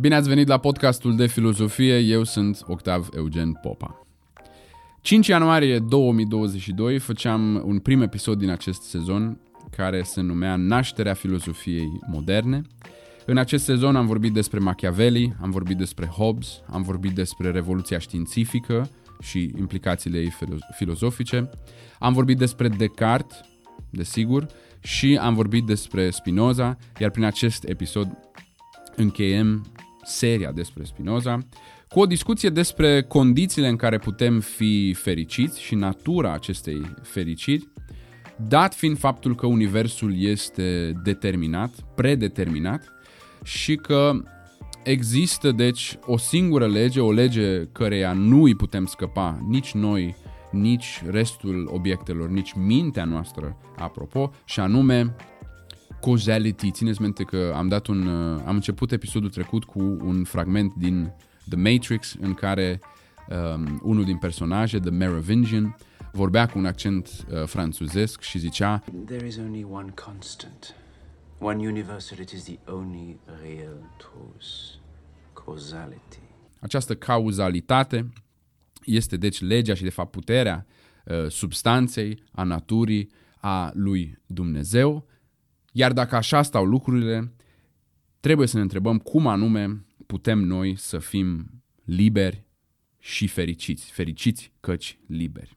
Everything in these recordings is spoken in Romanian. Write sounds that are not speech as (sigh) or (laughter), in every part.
Bine ați venit la podcastul de filozofie, eu sunt Octav Eugen Popa. 5 ianuarie 2022 făceam un prim episod din acest sezon care se numea Nașterea filozofiei moderne. În acest sezon am vorbit despre Machiavelli, am vorbit despre Hobbes, am vorbit despre revoluția științifică și implicațiile ei filozofice, am vorbit despre Descartes, desigur, și am vorbit despre Spinoza, iar prin acest episod încheiem seria despre Spinoza cu o discuție despre condițiile în care putem fi fericiți și natura acestei fericiri, dat fiind faptul că universul este determinat, predeterminat și că există deci o singură lege, o lege căreia nu îi putem scăpa nici noi, nici restul obiectelor, nici mintea noastră, apropo, și anume causality. Țineți minte că am dat un uh, am început episodul trecut cu un fragment din The Matrix în care um, unul din personaje, The Merovingian, vorbea cu un accent uh, franțuzesc și zicea There is only one constant, one universal, it is the only real truth, causality. Această cauzalitate este deci legea și de fapt puterea uh, substanței, a naturii, a lui Dumnezeu. Iar dacă așa stau lucrurile, trebuie să ne întrebăm cum anume putem noi să fim liberi și fericiți. Fericiți căci liberi.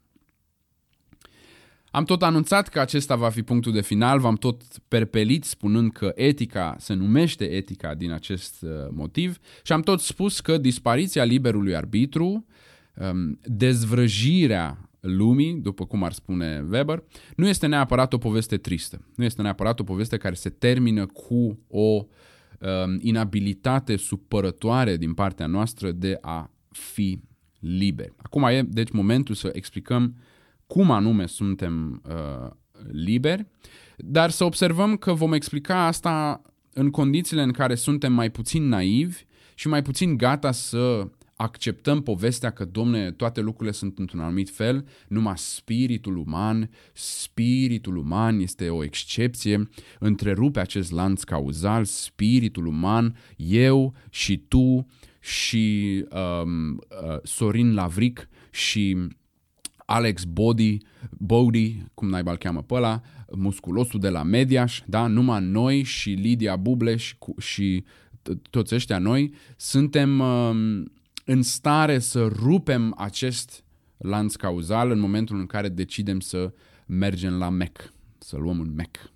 Am tot anunțat că acesta va fi punctul de final, v-am tot perpelit spunând că etica se numește etica din acest uh, motiv și am tot spus că dispariția liberului arbitru, um, dezvrăjirea lumii, după cum ar spune Weber, nu este neapărat o poveste tristă. Nu este neapărat o poveste care se termină cu o um, inabilitate supărătoare din partea noastră de a fi liberi. Acum e, deci, momentul să explicăm cum anume suntem uh, liberi, dar să observăm că vom explica asta în condițiile în care suntem mai puțin naivi și mai puțin gata să acceptăm povestea că, domne, toate lucrurile sunt într-un anumit fel, numai spiritul uman, spiritul uman este o excepție, întrerupe acest lanț cauzal, spiritul uman, eu și tu și um, uh, Sorin Lavric și Alex Body, Body, cum naiba îl cheamă pe ăla, musculosul de la Mediaș, da? numai noi și Lidia Bubleș și toți ăștia noi suntem um, în stare să rupem acest lanț cauzal în momentul în care decidem să mergem la Mac, să luăm un Mac.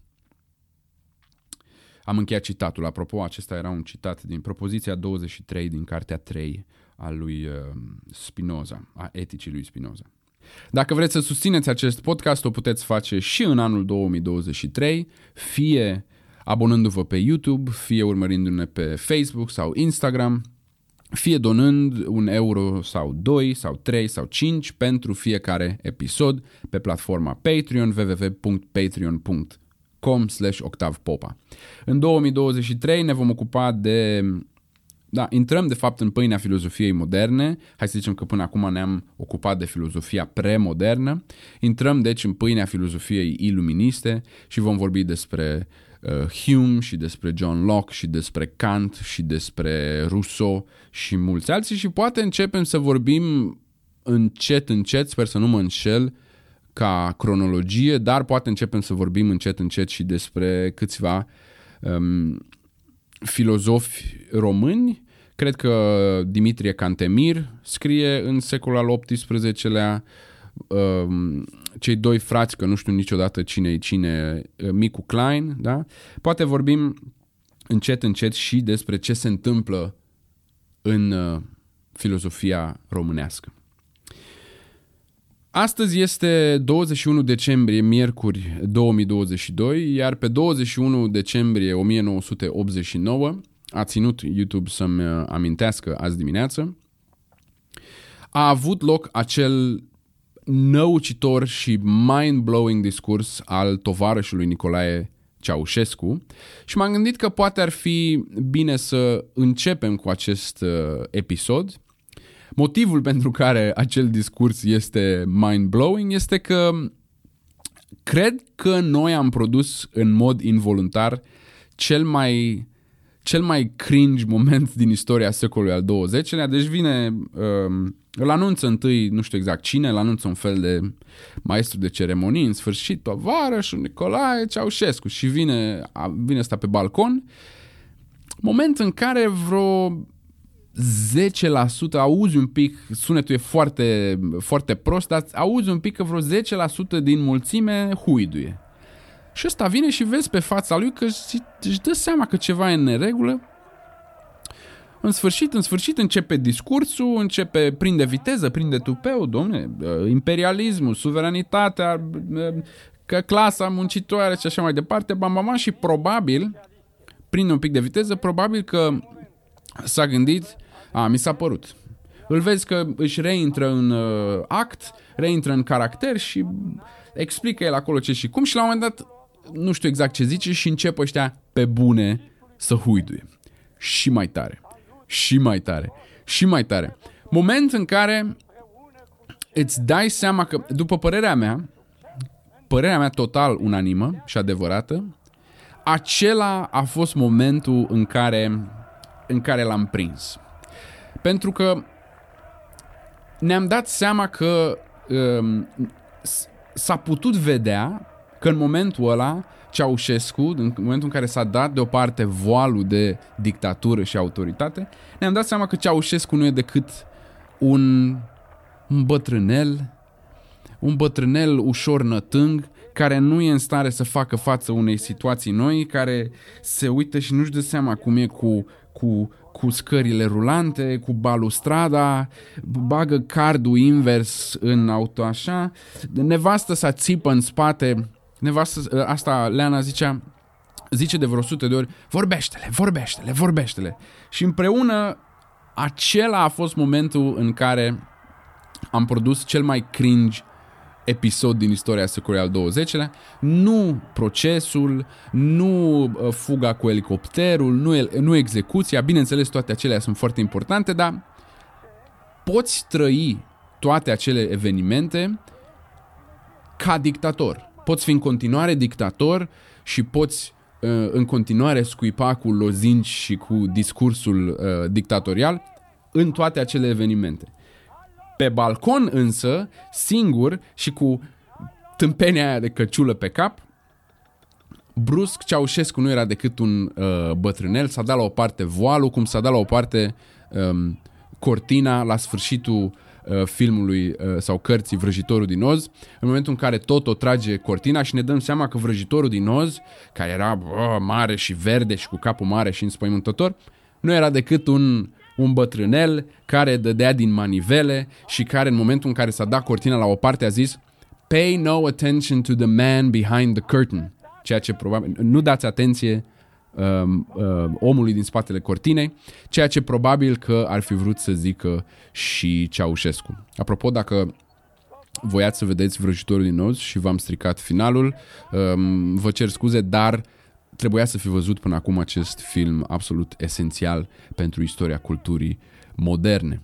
Am încheiat citatul. Apropo, acesta era un citat din propoziția 23 din cartea 3 a lui uh, Spinoza, a eticii lui Spinoza. Dacă vreți să susțineți acest podcast, o puteți face și în anul 2023, fie abonându-vă pe YouTube, fie urmărindu-ne pe Facebook sau Instagram, fie donând un euro sau 2 sau 3 sau 5 pentru fiecare episod pe platforma Patreon www.patreon.com slash octavpopa. În 2023 ne vom ocupa de da, intrăm de fapt în pâinea filozofiei moderne, hai să zicem că până acum ne-am ocupat de filozofia premodernă, intrăm deci în pâinea filozofiei iluministe și vom vorbi despre uh, Hume și despre John Locke și despre Kant și despre Rousseau și mulți alții și poate începem să vorbim încet, încet, sper să nu mă înșel, ca cronologie, dar poate începem să vorbim încet, încet și despre câțiva um, filozofi români. Cred că Dimitrie Cantemir scrie în secolul al XVIII-lea um, cei doi frați, că nu știu niciodată cine e cine, uh, Micu Klein, da? Poate vorbim încet, încet și despre ce se întâmplă în uh, filozofia românească. Astăzi este 21 decembrie, miercuri 2022, iar pe 21 decembrie 1989, a ținut YouTube să-mi uh, amintească azi dimineață, a avut loc acel năucitor și mind-blowing discurs al tovarășului Nicolae Ceaușescu și m-am gândit că poate ar fi bine să începem cu acest uh, episod. Motivul (laughs) pentru care acel discurs este mind-blowing este că cred că noi am produs în mod involuntar cel mai cel mai cringe moment din istoria secolului al XX-lea, deci vine, um, îl anunță întâi, nu știu exact cine, îl anunță un fel de maestru de ceremonii, în sfârșit, tovarășul Nicolae Ceaușescu și vine, vine asta pe balcon, moment în care vreo 10% auzi un pic, sunetul e foarte, foarte prost, dar auzi un pic că vreo 10% din mulțime huiduie. Și ăsta vine și vezi pe fața lui că își dă seama că ceva e în neregulă. În sfârșit, în sfârșit începe discursul, începe, prinde viteză, prinde tupeu, domne, imperialismul, suveranitatea, că clasa muncitoare și așa mai departe, bam, bam, bam, și probabil, prinde un pic de viteză, probabil că s-a gândit, a, mi s-a părut. Îl vezi că își reintră în uh, act, reintră în caracter și explică el acolo ce și cum și la un moment dat nu știu exact ce zice și încep ăștia pe bune să huiduie. Și mai tare. Și mai tare. Și mai tare. Moment în care îți dai seama că, după părerea mea, părerea mea total unanimă și adevărată, acela a fost momentul în care, în care l-am prins. Pentru că ne-am dat seama că um, s-a putut vedea că în momentul ăla Ceaușescu, în momentul în care s-a dat deoparte voalul de dictatură și autoritate, ne-am dat seama că Ceaușescu nu e decât un, un bătrânel, un bătrânel ușor nătâng, care nu e în stare să facă față unei situații noi, care se uită și nu-și dă seama cum e cu, cu, cu scările rulante, cu balustrada, bagă cardul invers în auto așa, nevastă sa țipă în spate nevastă, ă, asta Leana zicea, zice de vreo sute de ori, vorbește-le, vorbește-le, vorbește-le. Și împreună acela a fost momentul în care am produs cel mai cringe episod din istoria secolului al XX-lea, nu procesul, nu ă, fuga cu elicopterul, nu, nu execuția, bineînțeles toate acelea sunt foarte importante, dar poți trăi toate acele evenimente ca dictator poți fi în continuare dictator și poți uh, în continuare scuipa cu lozinci și cu discursul uh, dictatorial în toate acele evenimente. Pe balcon însă, singur și cu tâmpenia aia de căciulă pe cap, brusc Ceaușescu nu era decât un uh, bătrânel, s-a dat la o parte voalul, cum s-a dat la o parte um, cortina la sfârșitul Uh, filmului uh, sau cărții Vrăjitorul din Oz, în momentul în care tot o trage cortina și ne dăm seama că Vrăjitorul din Oz, care era bă, mare și verde și cu capul mare și înspăimântător, nu era decât un, un bătrânel care dădea din manivele și care în momentul în care s-a dat cortina la o parte a zis Pay no attention to the man behind the curtain. Ceea ce probabil... Nu dați atenție uh, uh, omului din spatele cortinei, ceea ce probabil că ar fi vrut să zică și Ceaușescu. Apropo, dacă voiați să vedeți vrăjitorul din Oz și v-am stricat finalul, um, vă cer scuze, dar trebuia să fi văzut până acum acest film absolut esențial pentru istoria culturii moderne.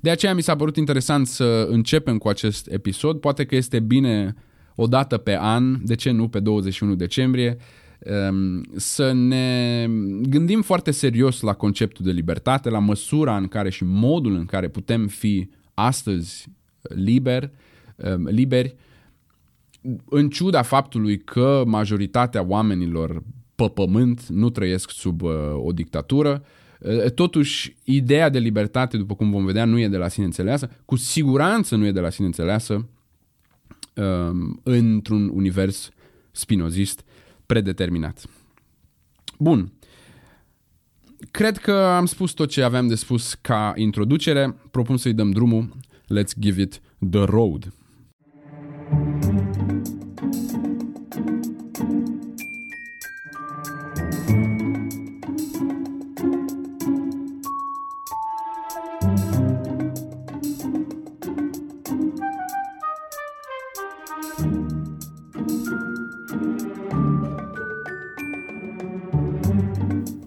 De aceea mi s-a părut interesant să începem cu acest episod. Poate că este bine o dată pe an, de ce nu pe 21 decembrie, Ehm, să ne gândim foarte serios la conceptul de libertate, la măsura în care și modul în care putem fi astăzi liber, ehm, liberi, în ciuda faptului că majoritatea oamenilor pe pământ nu trăiesc sub uh, o dictatură, totuși ideea de libertate, după cum vom vedea, nu e de la sine înțeleasă, cu siguranță nu e de la sine înțeleasă um, într-un univers spinozist predeterminat. Bun. Cred că am spus tot ce aveam de spus ca introducere. Propun să-i dăm drumul. Let's give it the road.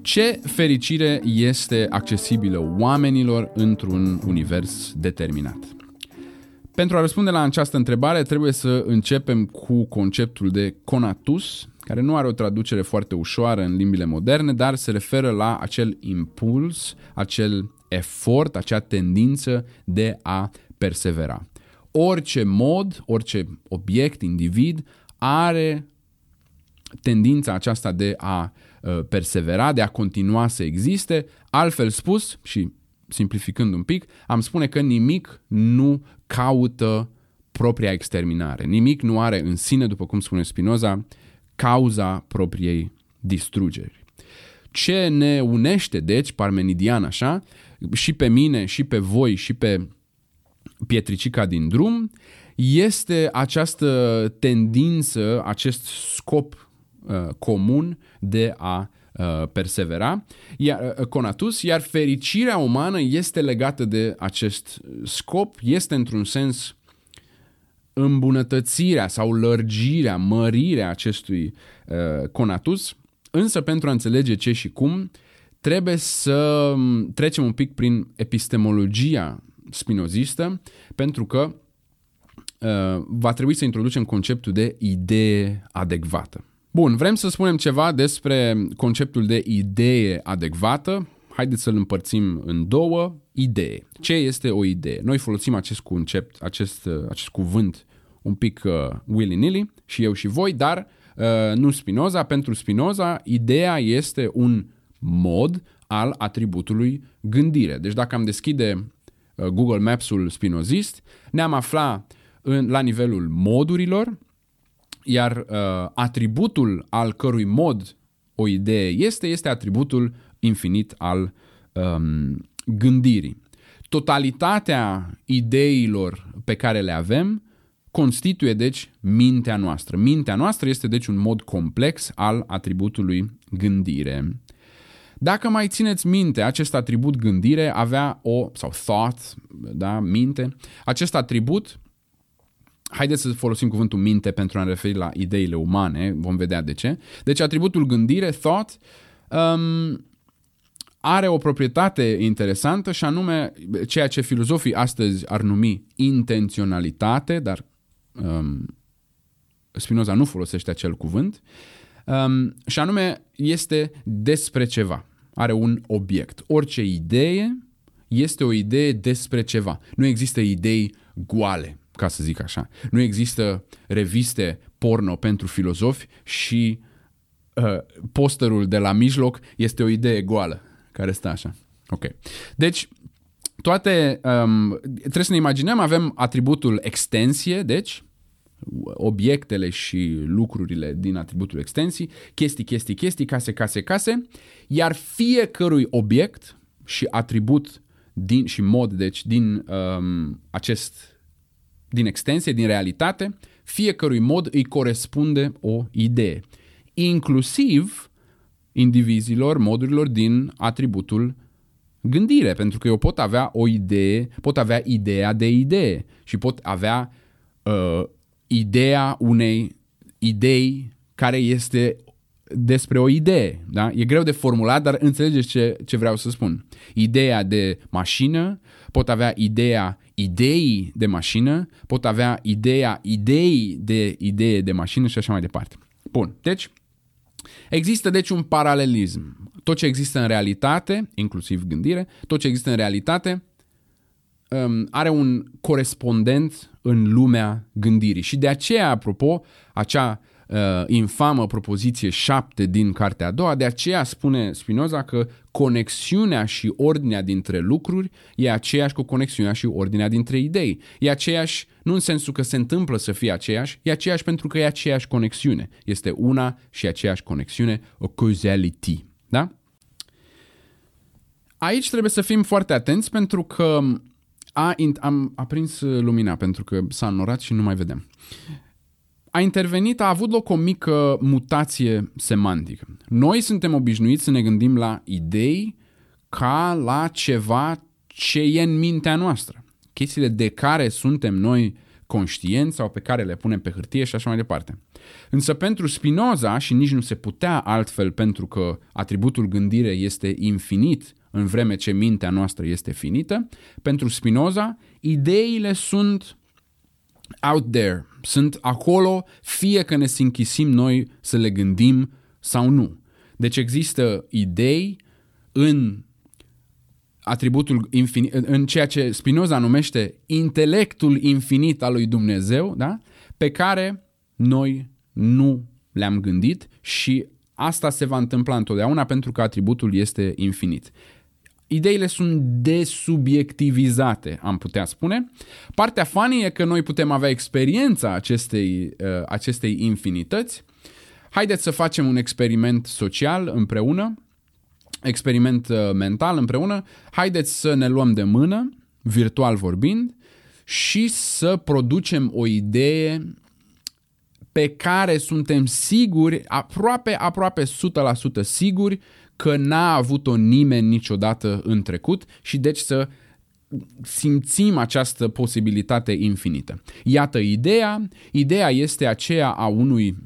Ce fericire este accesibilă oamenilor într-un univers determinat? Pentru a răspunde la această întrebare, trebuie să începem cu conceptul de conatus, care nu are o traducere foarte ușoară în limbile moderne, dar se referă la acel impuls, acel efort, acea tendință de a persevera. Orice mod, orice obiect, individ are tendința aceasta de a uh, persevera, de a continua să existe. Altfel spus, și simplificând un pic, am spune că nimic nu caută propria exterminare. Nimic nu are în sine, după cum spune Spinoza, cauza propriei distrugeri. Ce ne unește, deci, parmenidian așa, și pe mine, și pe voi, și pe pietricica din drum, este această tendință, acest scop uh, comun de a uh, persevera, iar, uh, conatus, iar fericirea umană este legată de acest scop, este într-un sens îmbunătățirea sau lărgirea, mărirea acestui uh, conatus, însă pentru a înțelege ce și cum, trebuie să trecem un pic prin epistemologia spinozistă, pentru că uh, va trebui să introducem conceptul de idee adecvată. Bun, vrem să spunem ceva despre conceptul de idee adecvată. Haideți să-l împărțim în două. Idee. Ce este o idee? Noi folosim acest concept, acest, uh, acest cuvânt un pic uh, willy-nilly și eu și voi, dar uh, nu Spinoza. Pentru Spinoza, ideea este un mod al atributului gândire. Deci dacă am deschide uh, Google Maps-ul spinozist, ne-am aflat în, la nivelul modurilor, iar uh, atributul al cărui mod o idee este, este atributul infinit al um, gândirii. Totalitatea ideilor pe care le avem constituie deci mintea noastră. Mintea noastră este deci un mod complex al atributului gândire. Dacă mai țineți minte, acest atribut gândire avea o, sau thought, da, minte, acest atribut, haideți să folosim cuvântul minte pentru a ne referi la ideile umane, vom vedea de ce. Deci atributul gândire, thought, um, are o proprietate interesantă și anume ceea ce filozofii astăzi ar numi intenționalitate, dar um, Spinoza nu folosește acel cuvânt, um, și anume este despre ceva. Are un obiect. Orice idee este o idee despre ceva. Nu există idei goale, ca să zic așa. Nu există reviste porno pentru filozofi și uh, posterul de la mijloc este o idee goală care stă așa. Ok. Deci, toate, um, trebuie să ne imaginăm, avem atributul extensie, deci, obiectele și lucrurile din atributul extensii, chestii, chestii, chestii, case, case, case, iar fiecărui obiect și atribut din, și mod, deci, din um, acest, din extensie, din realitate, fiecărui mod îi corespunde o idee, inclusiv indivizilor, modurilor din atributul gândire, pentru că eu pot avea o idee, pot avea ideea de idee și pot avea uh, ideea unei idei care este despre o idee. Da? E greu de formulat, dar înțelegeți ce, ce vreau să spun. Ideea de mașină, pot avea ideea ideii de mașină, pot avea ideea ideii de idee de mașină și așa mai departe. Bun, deci există deci un paralelism. Tot ce există în realitate, inclusiv gândire, tot ce există în realitate um, are un corespondent în lumea gândirii. Și de aceea, apropo, acea uh, infamă propoziție 7 din cartea a doua, de aceea spune Spinoza că conexiunea și ordinea dintre lucruri e aceeași cu conexiunea și ordinea dintre idei. E aceeași, nu în sensul că se întâmplă să fie aceeași, e aceeași pentru că e aceeași conexiune. Este una și aceeași conexiune, o causality. Da? Aici trebuie să fim foarte atenți pentru că a, am aprins uh, lumina pentru că s-a înnorat și nu mai vedem. A intervenit, a avut loc o mică mutație semantică. Noi suntem obișnuiți să ne gândim la idei ca la ceva ce e în mintea noastră. Chestiile de care suntem noi conștienți sau pe care le punem pe hârtie și așa mai departe. Însă pentru Spinoza, și nici nu se putea altfel pentru că atributul gândire este infinit în vreme ce mintea noastră este finită, pentru Spinoza, ideile sunt out there, sunt acolo, fie că ne închisim noi să le gândim sau nu. Deci există idei în atributul infinit, în ceea ce Spinoza numește intelectul infinit al lui Dumnezeu, da? pe care noi nu le-am gândit și asta se va întâmpla întotdeauna pentru că atributul este infinit. Ideile sunt desubiectivizate, am putea spune. Partea funny e că noi putem avea experiența acestei, uh, acestei infinități. Haideți să facem un experiment social împreună, experiment uh, mental împreună. Haideți să ne luăm de mână, virtual vorbind, și să producem o idee pe care suntem siguri, aproape, aproape 100% siguri că n-a avut-o nimeni niciodată în trecut și deci să simțim această posibilitate infinită. Iată ideea. Ideea este aceea a unui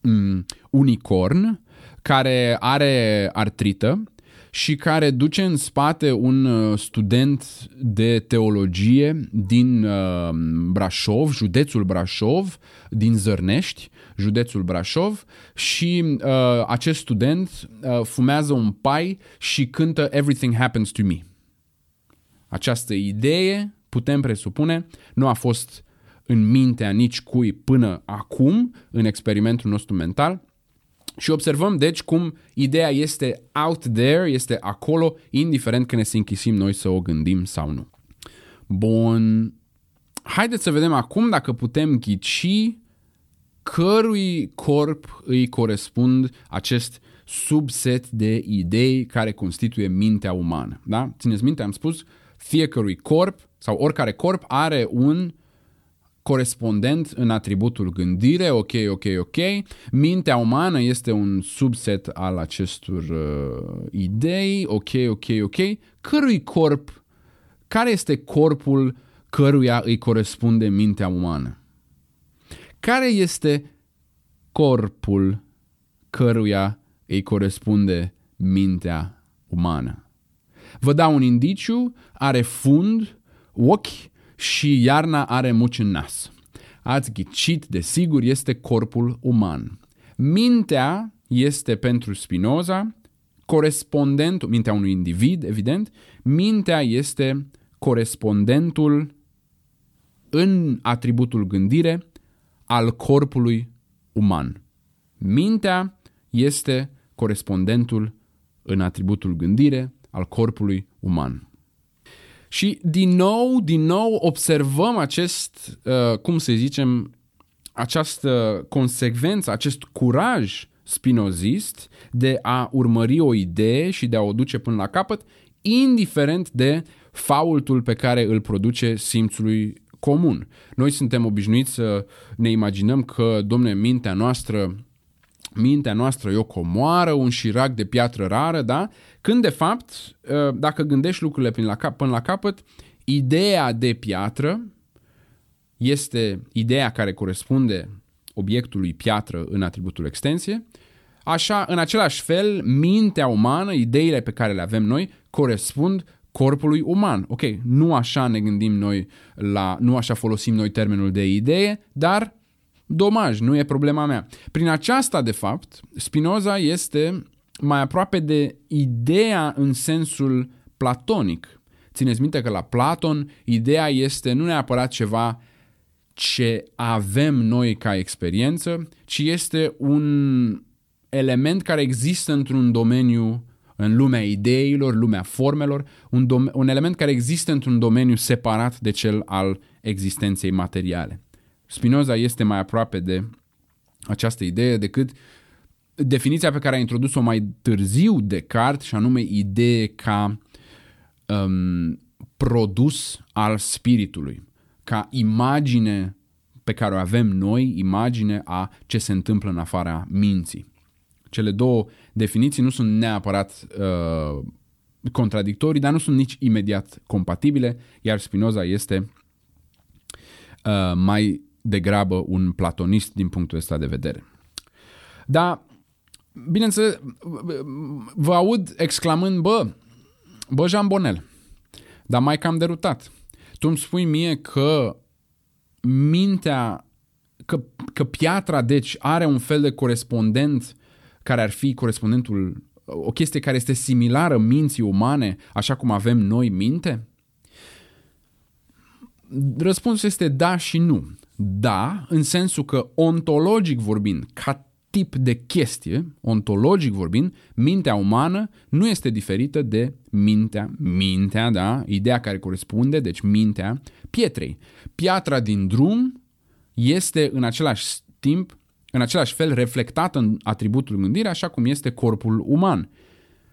um, unicorn care are artrită și care duce în spate un uh, student de teologie din uh, Brașov, județul Brașov, din Zărnești, județul Brașov și uh, acest student uh, fumează un pai și cântă Everything Happens to Me. Această idee, putem presupune, nu a fost în mintea nici cui până acum în experimentul nostru mental, și observăm, deci, cum ideea este out there, este acolo, indiferent că ne se închisim noi să o gândim sau nu. Bun. Haideți să vedem acum dacă putem ghici cărui corp îi corespund acest subset de idei care constituie mintea umană. Da? Țineți minte, am spus, fiecărui corp sau oricare corp are un corespondent în atributul gândire, ok, ok, ok. Mintea umană este un subset al acestor uh, idei, ok, ok, ok. Cărui corp, care este corpul căruia îi corespunde mintea umană? Care este corpul căruia îi corespunde mintea umană? Vă dau un indiciu, are fund, ochi, și iarna are muci în nas. Ați ghicit, desigur, este corpul uman. Mintea este pentru Spinoza corespondentul, mintea unui individ, evident, mintea este corespondentul în atributul gândire al corpului uman. Mintea este corespondentul în atributul gândire al corpului uman. Și din nou, din nou observăm acest, uh, cum să zicem, această consecvență, acest curaj spinozist de a urmări o idee și de a o duce până la capăt, indiferent de faultul pe care îl produce simțului comun. Noi suntem obișnuiți să ne imaginăm că, domne, mintea noastră mintea noastră e o comoară, un șirac de piatră rară, da? Când de fapt, ă, dacă gândești lucrurile până la, cap, până la capăt, ideea de piatră este ideea care corespunde obiectului piatră în atributul extensie, așa, în același fel, mintea umană, ideile pe care le avem noi, corespund corpului uman. Ok, nu așa ne gândim noi la, nu așa folosim noi termenul de idee, dar domaj, nu e problema mea. Prin aceasta, de fapt, Spinoza este mai aproape de ideea în sensul platonic. Țineți minte că la Platon ideea este nu neapărat ceva ce avem noi ca experiență, ci este un element care există într-un domeniu în lumea ideilor, lumea formelor, un, dom- un element care există într-un domeniu separat de cel al existenței materiale. Spinoza este mai aproape de această idee decât definiția pe care a introdus-o mai târziu Descartes și anume idee ca um, produs al spiritului, ca imagine pe care o avem noi, imagine a ce se întâmplă în afara minții. Cele două definiții nu sunt neapărat uh, contradictorii, dar nu sunt nici imediat compatibile, iar Spinoza este uh, mai degrabă un platonist din punctul ăsta de vedere. Dar, bineînțeles, vă aud exclamând, bă, bă, Jean Bonel, dar mai cam derutat. Tu îmi spui mie că mintea, că, că piatra, deci, are un fel de corespondent care ar fi corespondentul, o chestie care este similară minții umane, așa cum avem noi minte? Răspunsul este da și nu. Da, în sensul că ontologic vorbind, ca tip de chestie, ontologic vorbind, mintea umană nu este diferită de mintea, mintea, da, ideea care corespunde, deci mintea pietrei. Piatra din drum este în același timp, în același fel reflectată în atributul gândirii, așa cum este corpul uman.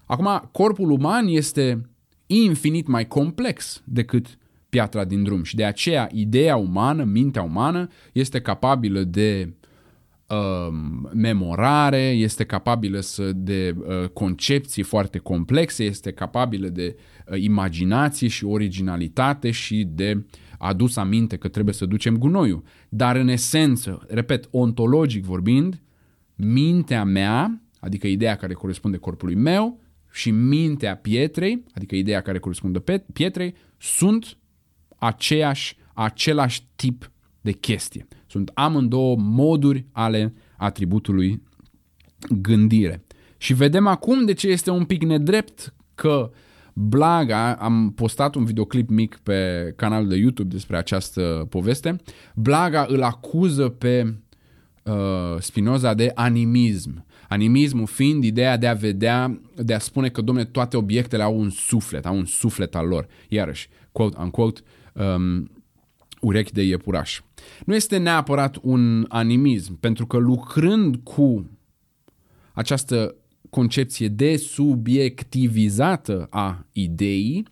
Acum, corpul uman este infinit mai complex decât piatra din drum și de aceea ideea umană, mintea umană este capabilă de uh, memorare, este capabilă să, de uh, concepții foarte complexe, este capabilă de uh, imaginație și originalitate și de adus aminte că trebuie să ducem gunoiul. Dar în esență, repet, ontologic vorbind, mintea mea, adică ideea care corespunde corpului meu, și mintea pietrei, adică ideea care corespunde pietrei, sunt aceeași, același tip de chestie. Sunt amândouă moduri ale atributului gândire. Și vedem acum de ce este un pic nedrept că Blaga, am postat un videoclip mic pe canalul de YouTube despre această poveste, Blaga îl acuză pe uh, Spinoza de animism. Animismul fiind ideea de a vedea, de a spune că, domne, toate obiectele au un suflet, au un suflet al lor. Iarăși, quote unquote, um, urechi de iepuraș. Nu este neapărat un animism, pentru că lucrând cu această concepție desubiectivizată a ideii,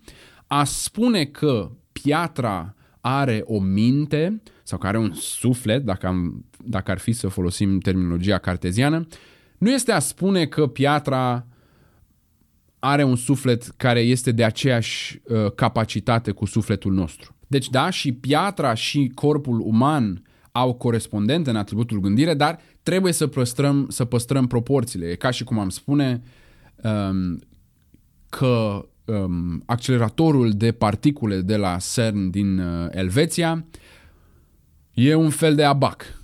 a spune că piatra are o minte sau că are un suflet, dacă, am, dacă ar fi să folosim terminologia carteziană, nu este a spune că piatra are un suflet care este de aceeași uh, capacitate cu sufletul nostru. Deci da, și piatra și corpul uman au corespondent în atributul gândire, dar trebuie să păstrăm, să păstrăm proporțiile. E ca și cum am spune um, că um, acceleratorul de particule de la CERN din uh, Elveția e un fel de abac.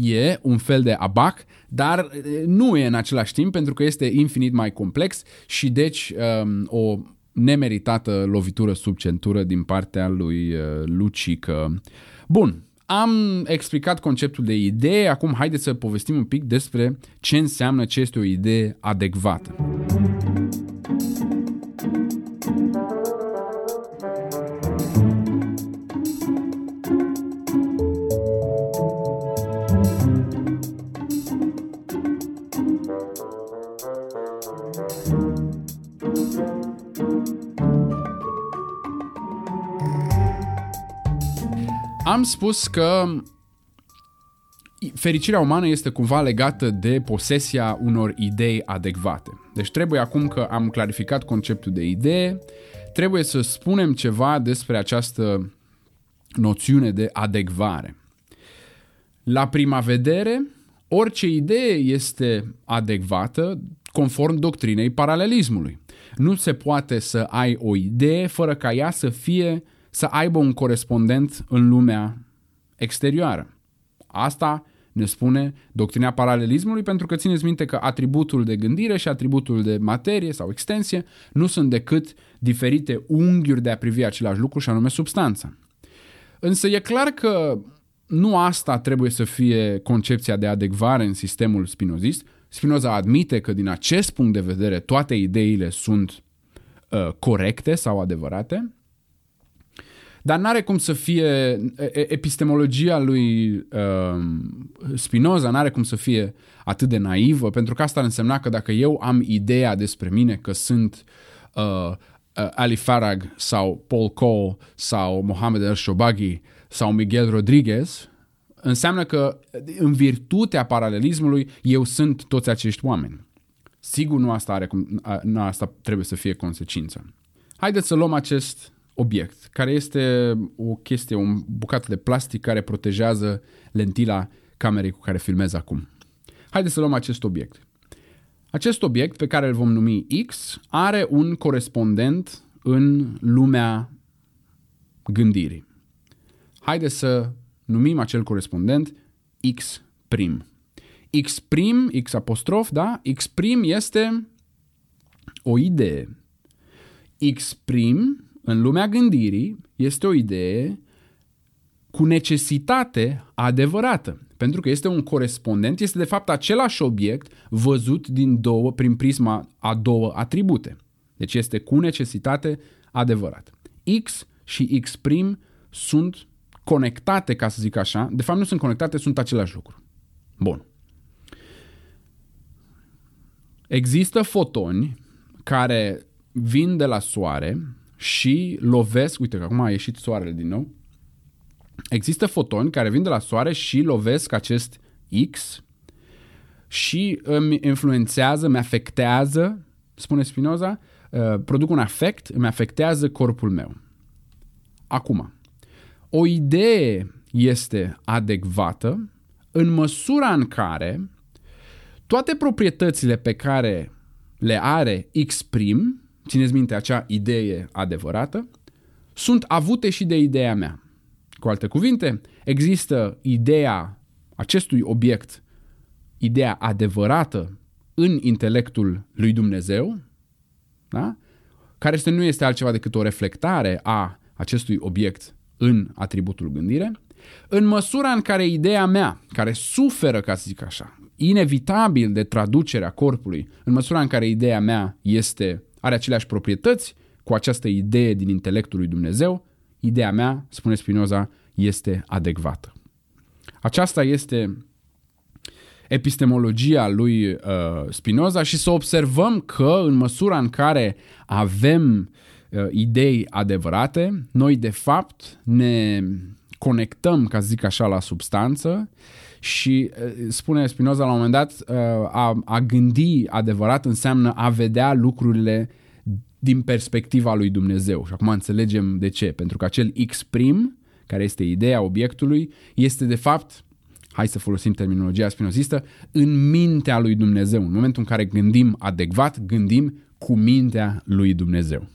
E un fel de abac, dar uh, nu e în același timp pentru că este infinit mai complex și deci um, o nemeritată lovitură sub centură din partea lui uh, Lucică. Bun, am explicat conceptul de idee, acum haideți să povestim un pic despre ce înseamnă ce este o idee adecvată. Am spus că fericirea umană este cumva legată de posesia unor idei adecvate. Deci trebuie acum că am clarificat conceptul de idee, trebuie să spunem ceva despre această noțiune de adecvare. La prima vedere, orice idee este adecvată conform doctrinei paralelismului. Nu se poate să ai o idee fără ca ea să fie să aibă un corespondent în lumea exterioară. Asta ne spune doctrina paralelismului pentru că țineți minte că atributul de gândire și atributul de materie sau extensie nu sunt decât diferite unghiuri de a privi același lucru și anume substanța. Însă e clar că nu asta trebuie să fie concepția de adecvare în sistemul spinozist. Spinoza admite că din acest punct de vedere toate ideile sunt uh, corecte sau adevărate, dar n-are cum să fie epistemologia lui uh, Spinoza n-are cum să fie atât de naivă, pentru că asta ar însemna că dacă eu am ideea despre mine că sunt uh, uh, Ali Farag sau Paul Cole sau Mohamed El Shobagi sau Miguel Rodriguez, înseamnă că în virtutea paralelismului eu sunt toți acești oameni. Sigur nu asta, are cum, nu asta trebuie să fie consecința. Haideți să luăm acest obiect, care este o chestie, un bucată de plastic care protejează lentila camerei cu care filmez acum. Haideți să luăm acest obiect. Acest obiect, pe care îl vom numi X, are un corespondent în lumea gândirii. Haideți să numim acel corespondent X prim. X prim, X apostrof, da? X prim este o idee. X prim, în lumea gândirii, este o idee cu necesitate adevărată. Pentru că este un corespondent, este de fapt același obiect văzut din două, prin prisma a două atribute. Deci este cu necesitate adevărat. X și X prim sunt conectate, ca să zic așa. De fapt nu sunt conectate, sunt același lucru. Bun. Există fotoni care vin de la soare și lovesc, uite că acum a ieșit soarele din nou, există fotoni care vin de la soare și lovesc acest X și îmi influențează, îmi afectează, spune Spinoza, uh, produc un afect, îmi afectează corpul meu. Acum, o idee este adecvată în măsura în care toate proprietățile pe care le are X prim, țineți minte acea idee adevărată, sunt avute și de ideea mea. Cu alte cuvinte, există ideea acestui obiect, ideea adevărată în intelectul lui Dumnezeu, da? care este, nu este altceva decât o reflectare a acestui obiect în atributul gândire, în măsura în care ideea mea, care suferă, ca să zic așa, inevitabil de traducerea corpului, în măsura în care ideea mea este, are aceleași proprietăți cu această idee din intelectul lui Dumnezeu, ideea mea, spune Spinoza, este adecvată. Aceasta este epistemologia lui uh, Spinoza și să observăm că în măsura în care avem uh, idei adevărate, noi de fapt ne conectăm, ca să zic așa, la substanță și uh, spune Spinoza la un moment dat, uh, a, a gândi adevărat înseamnă a vedea lucrurile din perspectiva lui Dumnezeu. Și acum înțelegem de ce. Pentru că acel X prim, care este ideea obiectului, este de fapt, hai să folosim terminologia spinozistă, în mintea lui Dumnezeu. În momentul în care gândim adecvat, gândim cu mintea lui Dumnezeu.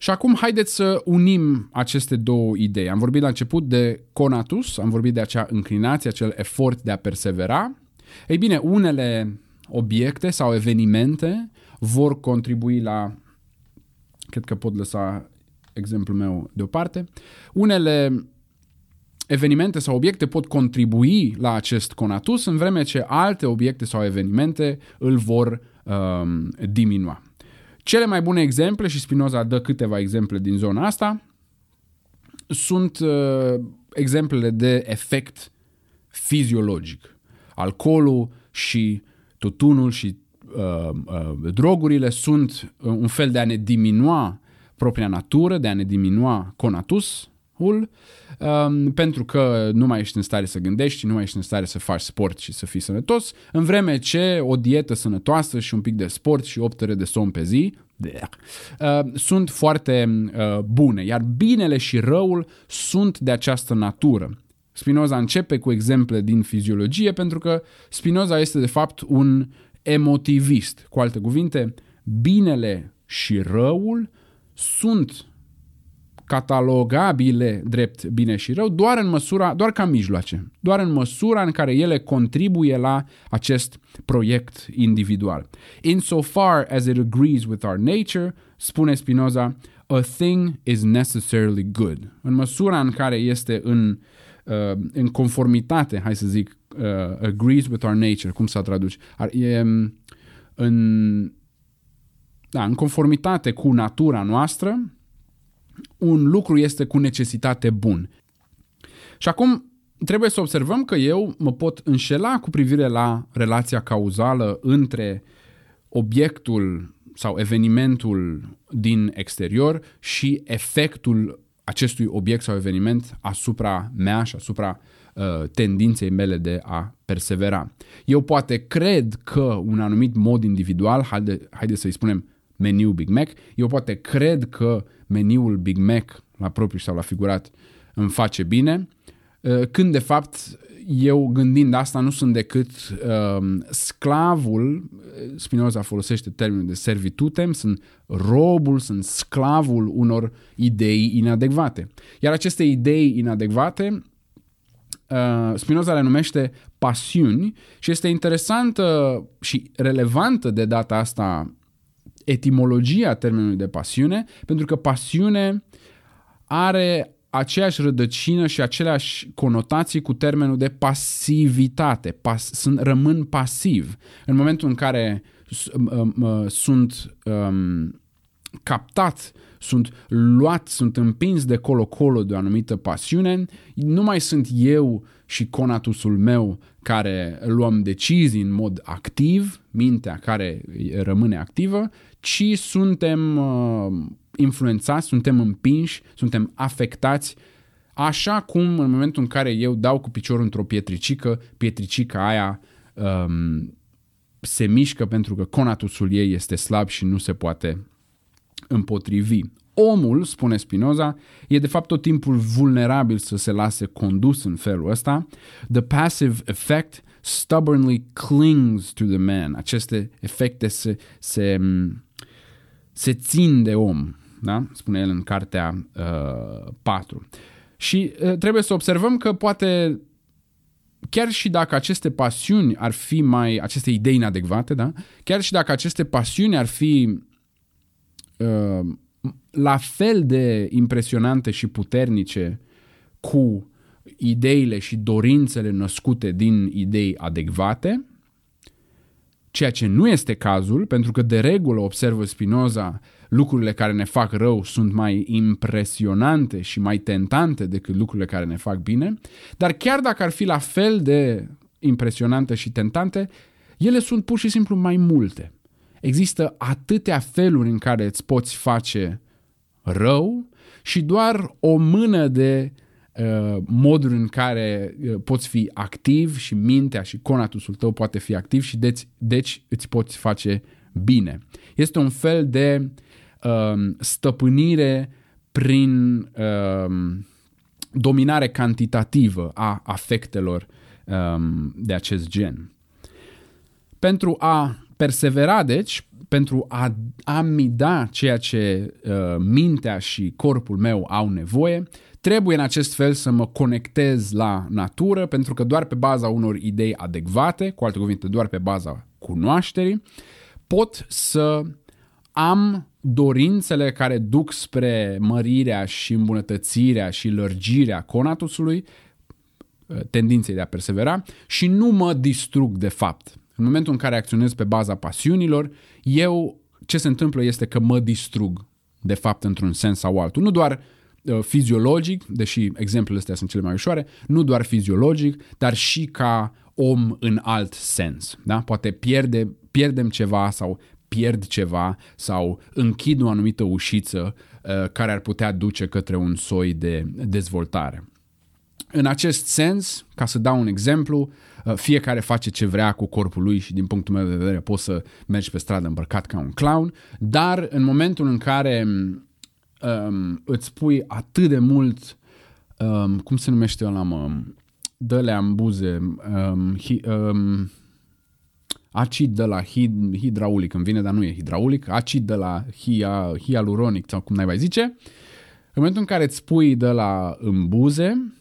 Și acum haideți să unim aceste două idei. Am vorbit la început de conatus, am vorbit de acea înclinație, acel efort de a persevera. Ei bine, unele obiecte sau evenimente vor contribui la cred că pot lăsa exemplul meu deoparte. Unele evenimente sau obiecte pot contribui la acest conatus, în vreme ce alte obiecte sau evenimente îl vor um, diminua. Cele mai bune exemple, și Spinoza dă câteva exemple din zona asta, sunt uh, exemplele de efect fiziologic. Alcoolul și tutunul și uh, uh, drogurile sunt uh, un fel de a ne diminua propria natură, de a ne diminua conatusul, um, pentru că nu mai ești în stare să gândești, nu mai ești în stare să faci sport și să fii sănătos, în vreme ce o dietă sănătoasă și un pic de sport și 8 ore de somn pe zi uh, sunt foarte uh, bune, iar binele și răul sunt de această natură. Spinoza începe cu exemple din fiziologie pentru că Spinoza este de fapt un emotivist. Cu alte cuvinte, binele și răul sunt catalogabile drept bine și rău doar în măsura, doar ca mijloace, doar în măsura în care ele contribuie la acest proiect individual. In so far as it agrees with our nature, spune Spinoza, a thing is necessarily good. În măsura în care este în, uh, în conformitate, hai să zic, uh, agrees with our nature, cum să traduci? E, um, în, da, în conformitate cu natura noastră, un lucru este cu necesitate bun. Și acum trebuie să observăm că eu mă pot înșela cu privire la relația cauzală între obiectul sau evenimentul din exterior și efectul acestui obiect sau eveniment asupra mea și asupra uh, tendinței mele de a persevera. Eu poate cred că un anumit mod individual, haide, haide să-i spunem meniu Big Mac, eu poate cred că meniul Big Mac la propriu sau la figurat îmi face bine, uh, când de fapt eu gândind asta nu sunt decât uh, sclavul, Spinoza folosește termenul de servitutem, sunt robul, sunt sclavul unor idei inadecvate. Iar aceste idei inadecvate uh, Spinoza le numește pasiuni și este interesantă și relevantă de data asta etimologia termenului de pasiune, pentru că pasiune are aceeași rădăcină și aceleași conotații cu termenul de pasivitate. Pas, sunt, rămân pasiv. În momentul în care sunt um, captat, sunt luat, sunt împins de colo-colo de o anumită pasiune, nu mai sunt eu și conatusul meu care luăm decizii în mod activ, mintea care rămâne activă, ci suntem uh, influențați, suntem împinși, suntem afectați, așa cum în momentul în care eu dau cu piciorul într-o pietricică, pietricica aia um, se mișcă pentru că conatusul ei este slab și nu se poate împotrivi. Omul, spune Spinoza, e de fapt tot timpul vulnerabil să se lase condus în felul ăsta. The passive effect stubbornly clings to the man. Aceste efecte se, se, se țin de om da? spune el în cartea uh, 4. Și uh, trebuie să observăm că poate chiar și dacă aceste pasiuni ar fi mai, aceste idei inadecvate, da? chiar și dacă aceste pasiuni ar fi uh, la fel de impresionante și puternice cu ideile și dorințele născute din idei adecvate, ceea ce nu este cazul, pentru că de regulă, observă Spinoza, lucrurile care ne fac rău sunt mai impresionante și mai tentante decât lucrurile care ne fac bine, dar chiar dacă ar fi la fel de impresionante și tentante, ele sunt pur și simplu mai multe. Există atâtea feluri în care îți poți face rău și doar o mână de uh, moduri în care uh, poți fi activ și mintea și conatusul tău poate fi activ și deci, deci îți poți face bine. Este un fel de um, stăpânire prin um, dominare cantitativă a afectelor um, de acest gen. Pentru a persevera, deci, pentru a amida ceea ce uh, mintea și corpul meu au nevoie, trebuie în acest fel să mă conectez la natură, pentru că doar pe baza unor idei adecvate, cu alte cuvinte, doar pe baza cunoașterii, pot să am dorințele care duc spre mărirea și îmbunătățirea și lărgirea conatusului, uh, tendinței de a persevera, și nu mă distrug de fapt. În momentul în care acționez pe baza pasiunilor, eu ce se întâmplă este că mă distrug de fapt într-un sens sau altul. Nu doar uh, fiziologic, deși exemplele astea sunt cele mai ușoare, nu doar fiziologic, dar și ca om în alt sens. Da? Poate pierde, pierdem ceva sau pierd ceva sau închid o anumită ușiță uh, care ar putea duce către un soi de dezvoltare. În acest sens, ca să dau un exemplu, uh, fiecare face ce vrea cu corpul lui și din punctul meu de vedere poți să mergi pe stradă îmbrăcat ca un clown, dar în momentul în care um, îți pui atât de mult, um, cum se numește ăla, mă, dă-le în buze, um, hi, um, acid de la hid, hidraulic, îmi vine, dar nu e hidraulic, acid de la hia, hialuronic sau cum n-ai mai zice, în momentul în care îți pui de la în buze,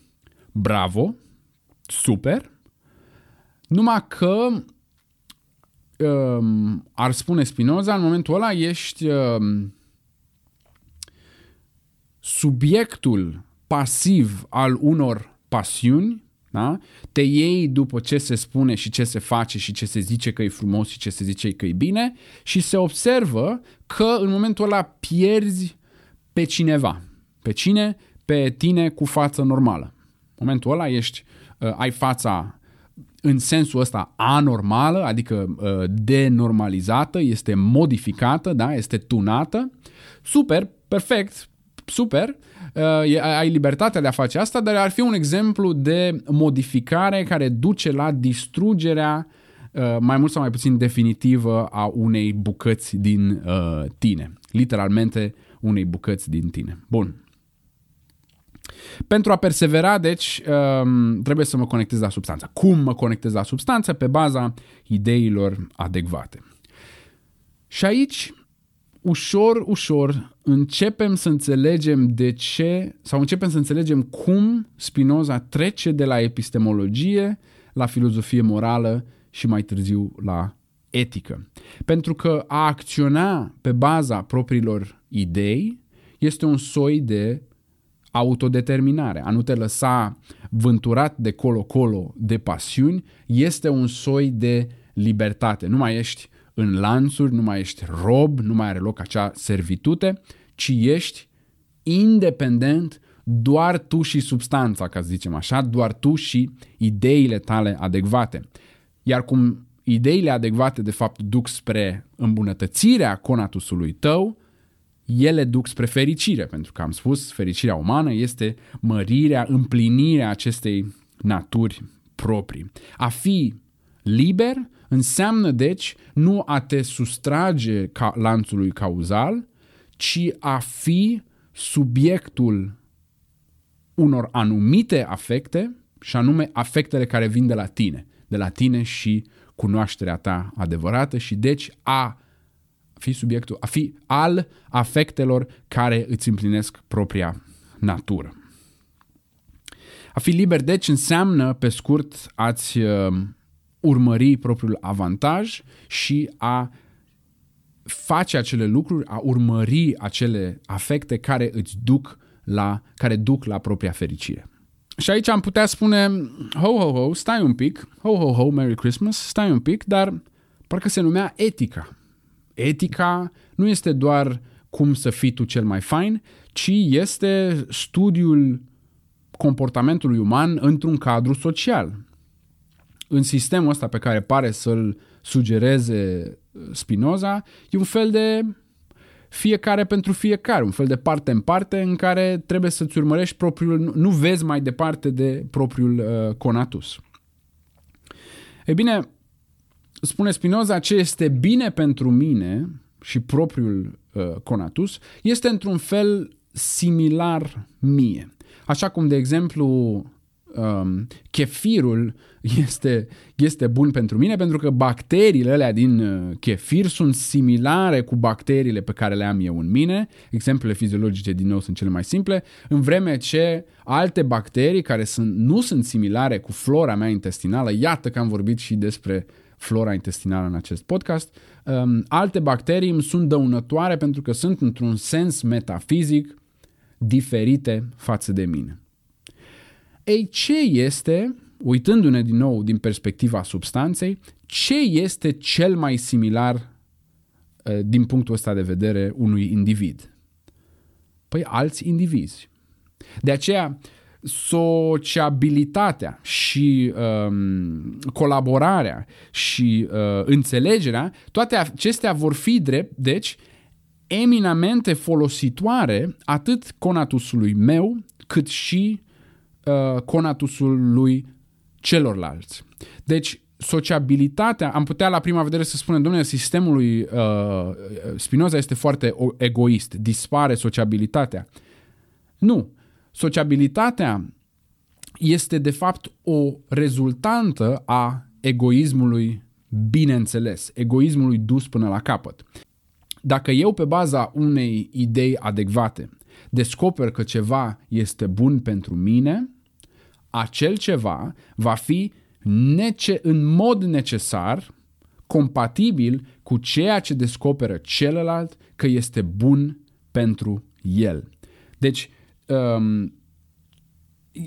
bravo, super, numai că um, ar spune Spinoza, în momentul ăla ești um, subiectul pasiv al unor pasiuni da? Te iei după ce se spune și ce se face și ce se zice că e frumos și ce se zice că e bine și se observă că în momentul ăla pierzi pe cineva. Pe cine? Pe tine cu față normală. În momentul ăla ești, uh, ai fața în sensul ăsta anormală, adică uh, denormalizată, este modificată, da? este tunată. Super, perfect, super, uh, ai libertatea de a face asta, dar ar fi un exemplu de modificare care duce la distrugerea uh, mai mult sau mai puțin definitivă a unei bucăți din uh, tine. Literalmente unei bucăți din tine. Bun. Pentru a persevera, deci, um, trebuie să mă conectez la substanță. Cum mă conectez la substanță? Pe baza ideilor adecvate. Și aici, ușor, ușor, începem să înțelegem de ce, sau începem să înțelegem cum Spinoza trece de la epistemologie la filozofie morală și mai târziu la etică. Pentru că a acționa pe baza propriilor idei este un soi de autodeterminare. A nu te lăsa vânturat de colo-colo de pasiuni este un soi de libertate. Nu mai ești în lanțuri, nu mai ești rob, nu mai are loc acea servitute, ci ești independent doar tu și substanța, ca să zicem așa, doar tu și ideile tale adecvate. Iar cum ideile adecvate de fapt duc spre îmbunătățirea conatusului tău, ele duc spre fericire, pentru că am spus, fericirea umană este mărirea, împlinirea acestei naturi proprii. A fi liber înseamnă, deci, nu a te sustrage ca lanțului cauzal, ci a fi subiectul unor anumite afecte, și anume afectele care vin de la tine, de la tine și cunoașterea ta adevărată și deci a fi subiectul, a fi al afectelor care îți împlinesc propria natură. A fi liber, deci, înseamnă, pe scurt, a-ți uh, urmări propriul avantaj și a face acele lucruri, a urmări acele afecte care îți duc la, care duc la propria fericire. Și aici am putea spune, ho, ho, ho, stai un pic, ho, ho, ho, Merry Christmas, stai un pic, dar parcă se numea etica. Etica nu este doar cum să fii tu cel mai fain, ci este studiul comportamentului uman într-un cadru social. În sistemul ăsta pe care pare să-l sugereze Spinoza, e un fel de fiecare pentru fiecare, un fel de parte în parte în care trebuie să-ți urmărești propriul, nu vezi mai departe de propriul uh, conatus. E bine, spune Spinoza, ce este bine pentru mine și propriul uh, conatus este într-un fel similar mie. Așa cum, de exemplu, um, chefirul este, este bun pentru mine pentru că bacteriile alea din uh, chefir sunt similare cu bacteriile pe care le am eu în mine. Exemplele fiziologice din nou sunt cele mai simple, în vreme ce alte bacterii care sunt, nu sunt similare cu flora mea intestinală, iată că am vorbit și despre flora intestinală în acest podcast, um, alte bacterii îmi sunt dăunătoare pentru că sunt într-un sens metafizic diferite față de mine. Ei, ce este, uitându-ne din nou din perspectiva substanței, ce este cel mai similar uh, din punctul ăsta de vedere unui individ? Păi alți indivizi. De aceea, sociabilitatea și um, colaborarea și uh, înțelegerea, toate acestea vor fi drept, deci, eminamente folositoare atât conatusului meu, cât și uh, conatusul lui celorlalți. Deci, sociabilitatea, am putea la prima vedere să spunem, domnule, sistemul lui uh, Spinoza este foarte egoist, dispare sociabilitatea. Nu. Sociabilitatea este de fapt o rezultantă a egoismului bineînțeles, egoismului dus până la capăt. Dacă eu pe baza unei idei adecvate descoper că ceva este bun pentru mine, acel ceva va fi nece- în mod necesar compatibil cu ceea ce descoperă celălalt că este bun pentru el. Deci, um,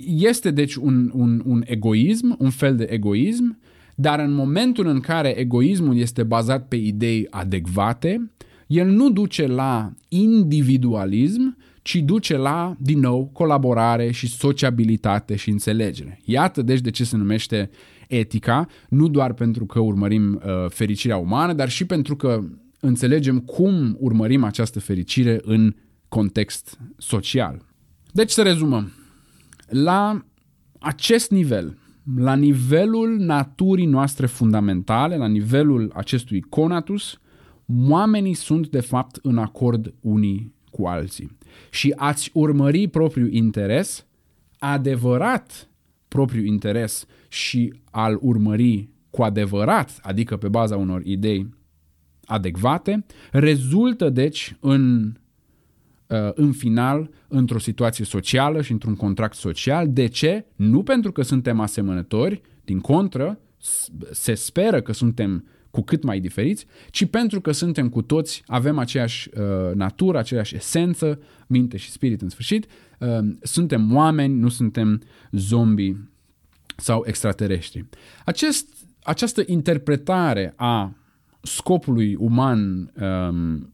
este deci un, un, un egoism, un fel de egoism, dar în momentul în care egoismul este bazat pe idei adecvate, el nu duce la individualism, ci duce la, din nou, colaborare și sociabilitate și înțelegere. Iată deci de ce se numește etica, nu doar pentru că urmărim uh, fericirea umană, dar și pentru că înțelegem cum urmărim această fericire în context social. Deci să rezumăm. La acest nivel, la nivelul naturii noastre fundamentale, la nivelul acestui conatus, oamenii sunt de fapt în acord unii cu alții. Și ați urmări propriul interes adevărat propriul interes și al urmări cu adevărat, adică pe baza unor idei adecvate, rezultă deci în, uh, în final într-o situație socială și într-un contract social. De ce? Nu pentru că suntem asemănători, din contră, se speră că suntem cu cât mai diferiți, ci pentru că suntem cu toți, avem aceeași uh, natură, aceeași esență, minte și spirit în sfârșit, uh, suntem oameni, nu suntem zombi sau extraterestri. Acest, această interpretare a scopului uman um,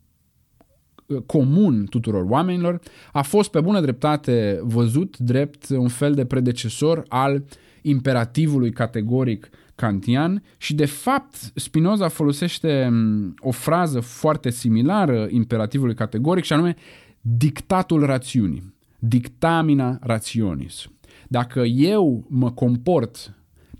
comun tuturor oamenilor a fost pe bună dreptate văzut drept un fel de predecesor al imperativului categoric kantian și de fapt Spinoza folosește um, o frază foarte similară imperativului categoric și anume dictatul rațiunii, dictamina rationis. Dacă eu mă comport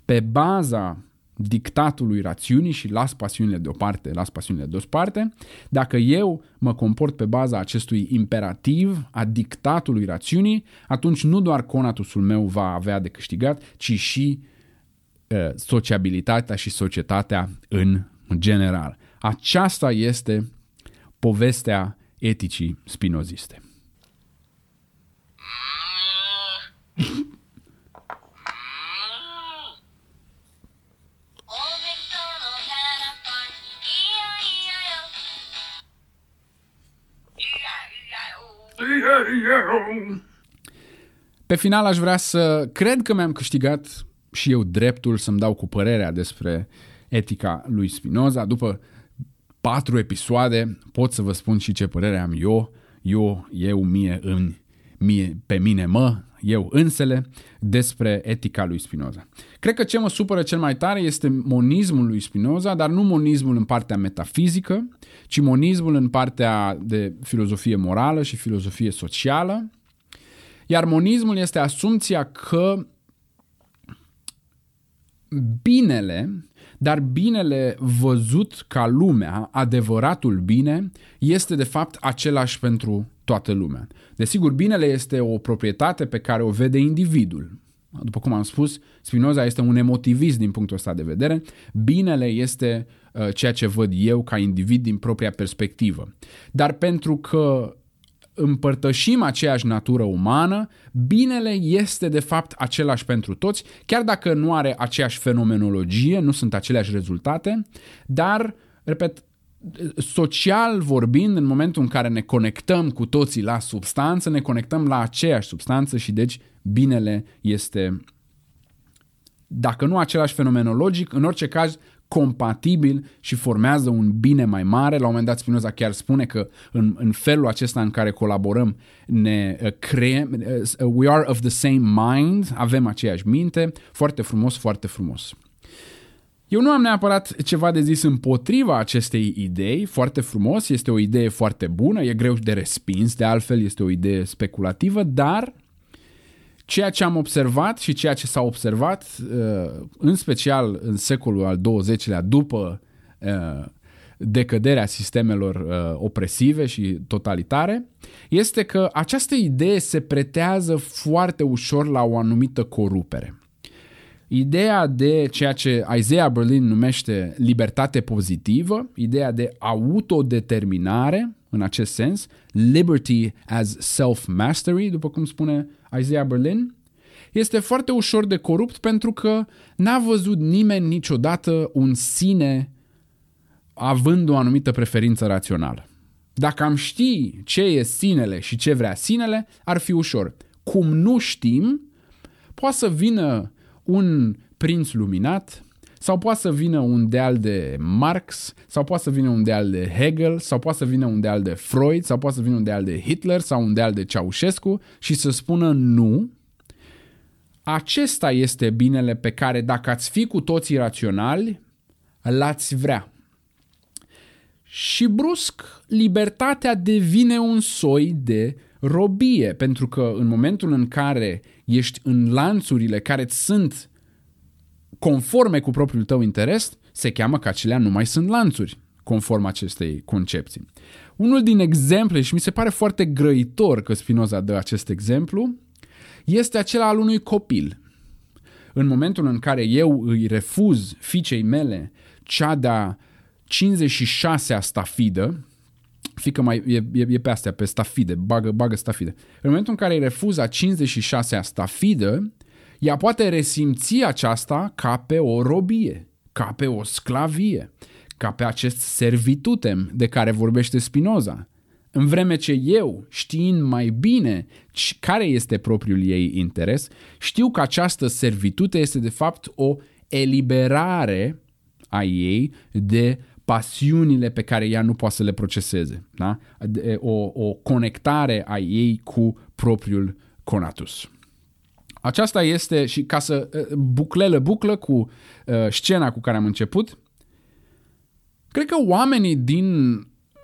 pe baza dictatului rațiunii și las pasiunile deoparte, las pasiunile deoparte, dacă eu mă comport pe baza acestui imperativ a dictatului rațiunii, atunci nu doar conatusul meu va avea de câștigat, ci și uh, sociabilitatea și societatea în general. Aceasta este povestea eticii spinoziste. (laughs) Pe final aș vrea să cred că mi-am câștigat și eu dreptul să-mi dau cu părerea despre etica lui Spinoza. După patru episoade pot să vă spun și ce părere am eu, eu, eu, mie, în, mie, pe mine mă, eu însele, despre etica lui Spinoza. Cred că ce mă supără cel mai tare este monismul lui Spinoza, dar nu monismul în partea metafizică, ci monismul în partea de filozofie morală și filozofie socială. Iar monismul este asumția că binele, dar binele văzut ca lumea, adevăratul bine, este de fapt același pentru toată lumea. Desigur, binele este o proprietate pe care o vede individul. După cum am spus, Spinoza este un emotivist din punctul ăsta de vedere. Binele este uh, ceea ce văd eu ca individ din propria perspectivă. Dar pentru că împărtășim aceeași natură umană, binele este de fapt același pentru toți, chiar dacă nu are aceeași fenomenologie, nu sunt aceleași rezultate, dar, repet, social vorbind, în momentul în care ne conectăm cu toții la substanță, ne conectăm la aceeași substanță și deci binele este, dacă nu același fenomenologic, în orice caz compatibil și formează un bine mai mare. La un moment dat Spinoza chiar spune că în, în felul acesta în care colaborăm ne uh, creăm, uh, we are of the same mind, avem aceeași minte, foarte frumos, foarte frumos. Eu nu am neapărat ceva de zis împotriva acestei idei, foarte frumos, este o idee foarte bună, e greu de respins, de altfel este o idee speculativă, dar ceea ce am observat și ceea ce s-a observat, uh, în special în secolul al XX-lea, după uh, decăderea sistemelor uh, opresive și totalitare, este că această idee se pretează foarte ușor la o anumită corupere. Ideea de ceea ce Isaiah Berlin numește libertate pozitivă, ideea de autodeterminare, în acest sens, liberty as self-mastery, după cum spune Isaiah Berlin, este foarte ușor de corupt pentru că n-a văzut nimeni niciodată un sine având o anumită preferință rațională. Dacă am ști ce e sinele și ce vrea sinele, ar fi ușor. Cum nu știm, poate să vină un prinț luminat, sau poate să vină un deal de Marx, sau poate să vină un deal de Hegel, sau poate să vină un deal de Freud, sau poate să vină un deal de Hitler, sau un deal de Ceaușescu și să spună nu. Acesta este binele pe care dacă ați fi cu toții raționali, l-ați vrea. Și brusc, libertatea devine un soi de robie, pentru că în momentul în care ești în lanțurile care îți sunt conforme cu propriul tău interes, se cheamă că acelea nu mai sunt lanțuri, conform acestei concepții. Unul din exemple, și mi se pare foarte grăitor că Spinoza dă acest exemplu, este acela al unui copil. În momentul în care eu îi refuz fiicei mele cea de-a 56-a stafidă, fică mai, e, e, e pe astea, pe stafide, bagă, bagă stafide. În momentul în care îi refuz a 56-a stafidă, ea poate resimți aceasta ca pe o robie, ca pe o sclavie, ca pe acest servitutem de care vorbește Spinoza. În vreme ce eu, știind mai bine care este propriul ei interes, știu că această servitute este de fapt o eliberare a ei de pasiunile pe care ea nu poate să le proceseze. Da? O, o conectare a ei cu propriul conatus. Aceasta este, și ca să uh, buclele buclă cu uh, scena cu care am început, cred că oamenii din,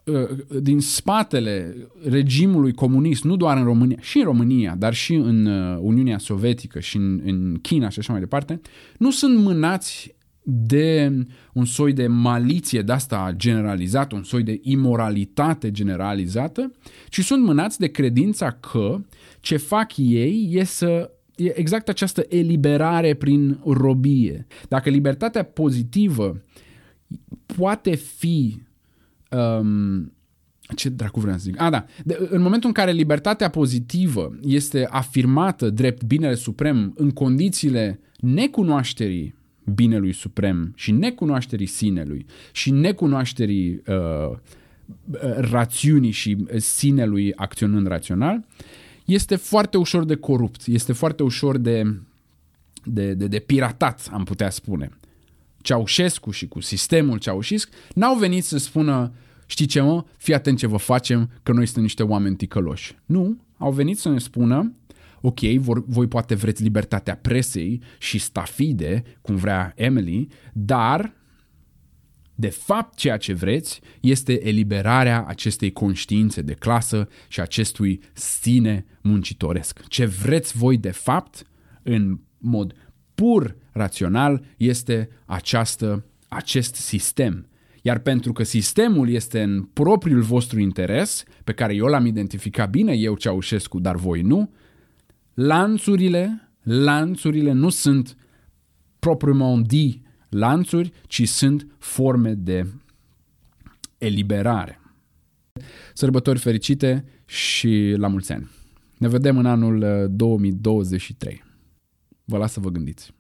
uh, din spatele regimului comunist, nu doar în România, și în România, dar și în uh, Uniunea Sovietică și în, în China și așa mai departe, nu sunt mânați de un soi de maliție de asta generalizată, un soi de imoralitate generalizată, ci sunt mânați de credința că ce fac ei e să e exact această eliberare prin robie. Dacă libertatea pozitivă poate fi um, ce dracu vreau să zic? A, da. De, în momentul în care libertatea pozitivă este afirmată drept binele suprem în condițiile necunoașterii binelui suprem și necunoașterii sinelui și necunoașterii uh, rațiunii și sinelui acționând rațional, este foarte ușor de corupt, este foarte ușor de, de, de, de piratat, am putea spune. Ceaușescu și cu sistemul Ceaușisc n-au venit să spună știi ce mă, fii atent ce vă facem, că noi suntem niște oameni ticăloși. Nu, au venit să ne spună ok, vor, voi poate vreți libertatea presei și stafide, cum vrea Emily, dar de fapt, ceea ce vreți este eliberarea acestei conștiințe de clasă și acestui sine muncitoresc. Ce vreți voi de fapt, în mod pur rațional, este această, acest sistem. Iar pentru că sistemul este în propriul vostru interes, pe care eu l-am identificat bine, eu Ceaușescu, dar voi nu, lanțurile, lanțurile nu sunt propriu dit lanțuri, ci sunt forme de eliberare. Sărbători fericite și la mulți ani! Ne vedem în anul 2023. Uh, vă las să vă gândiți.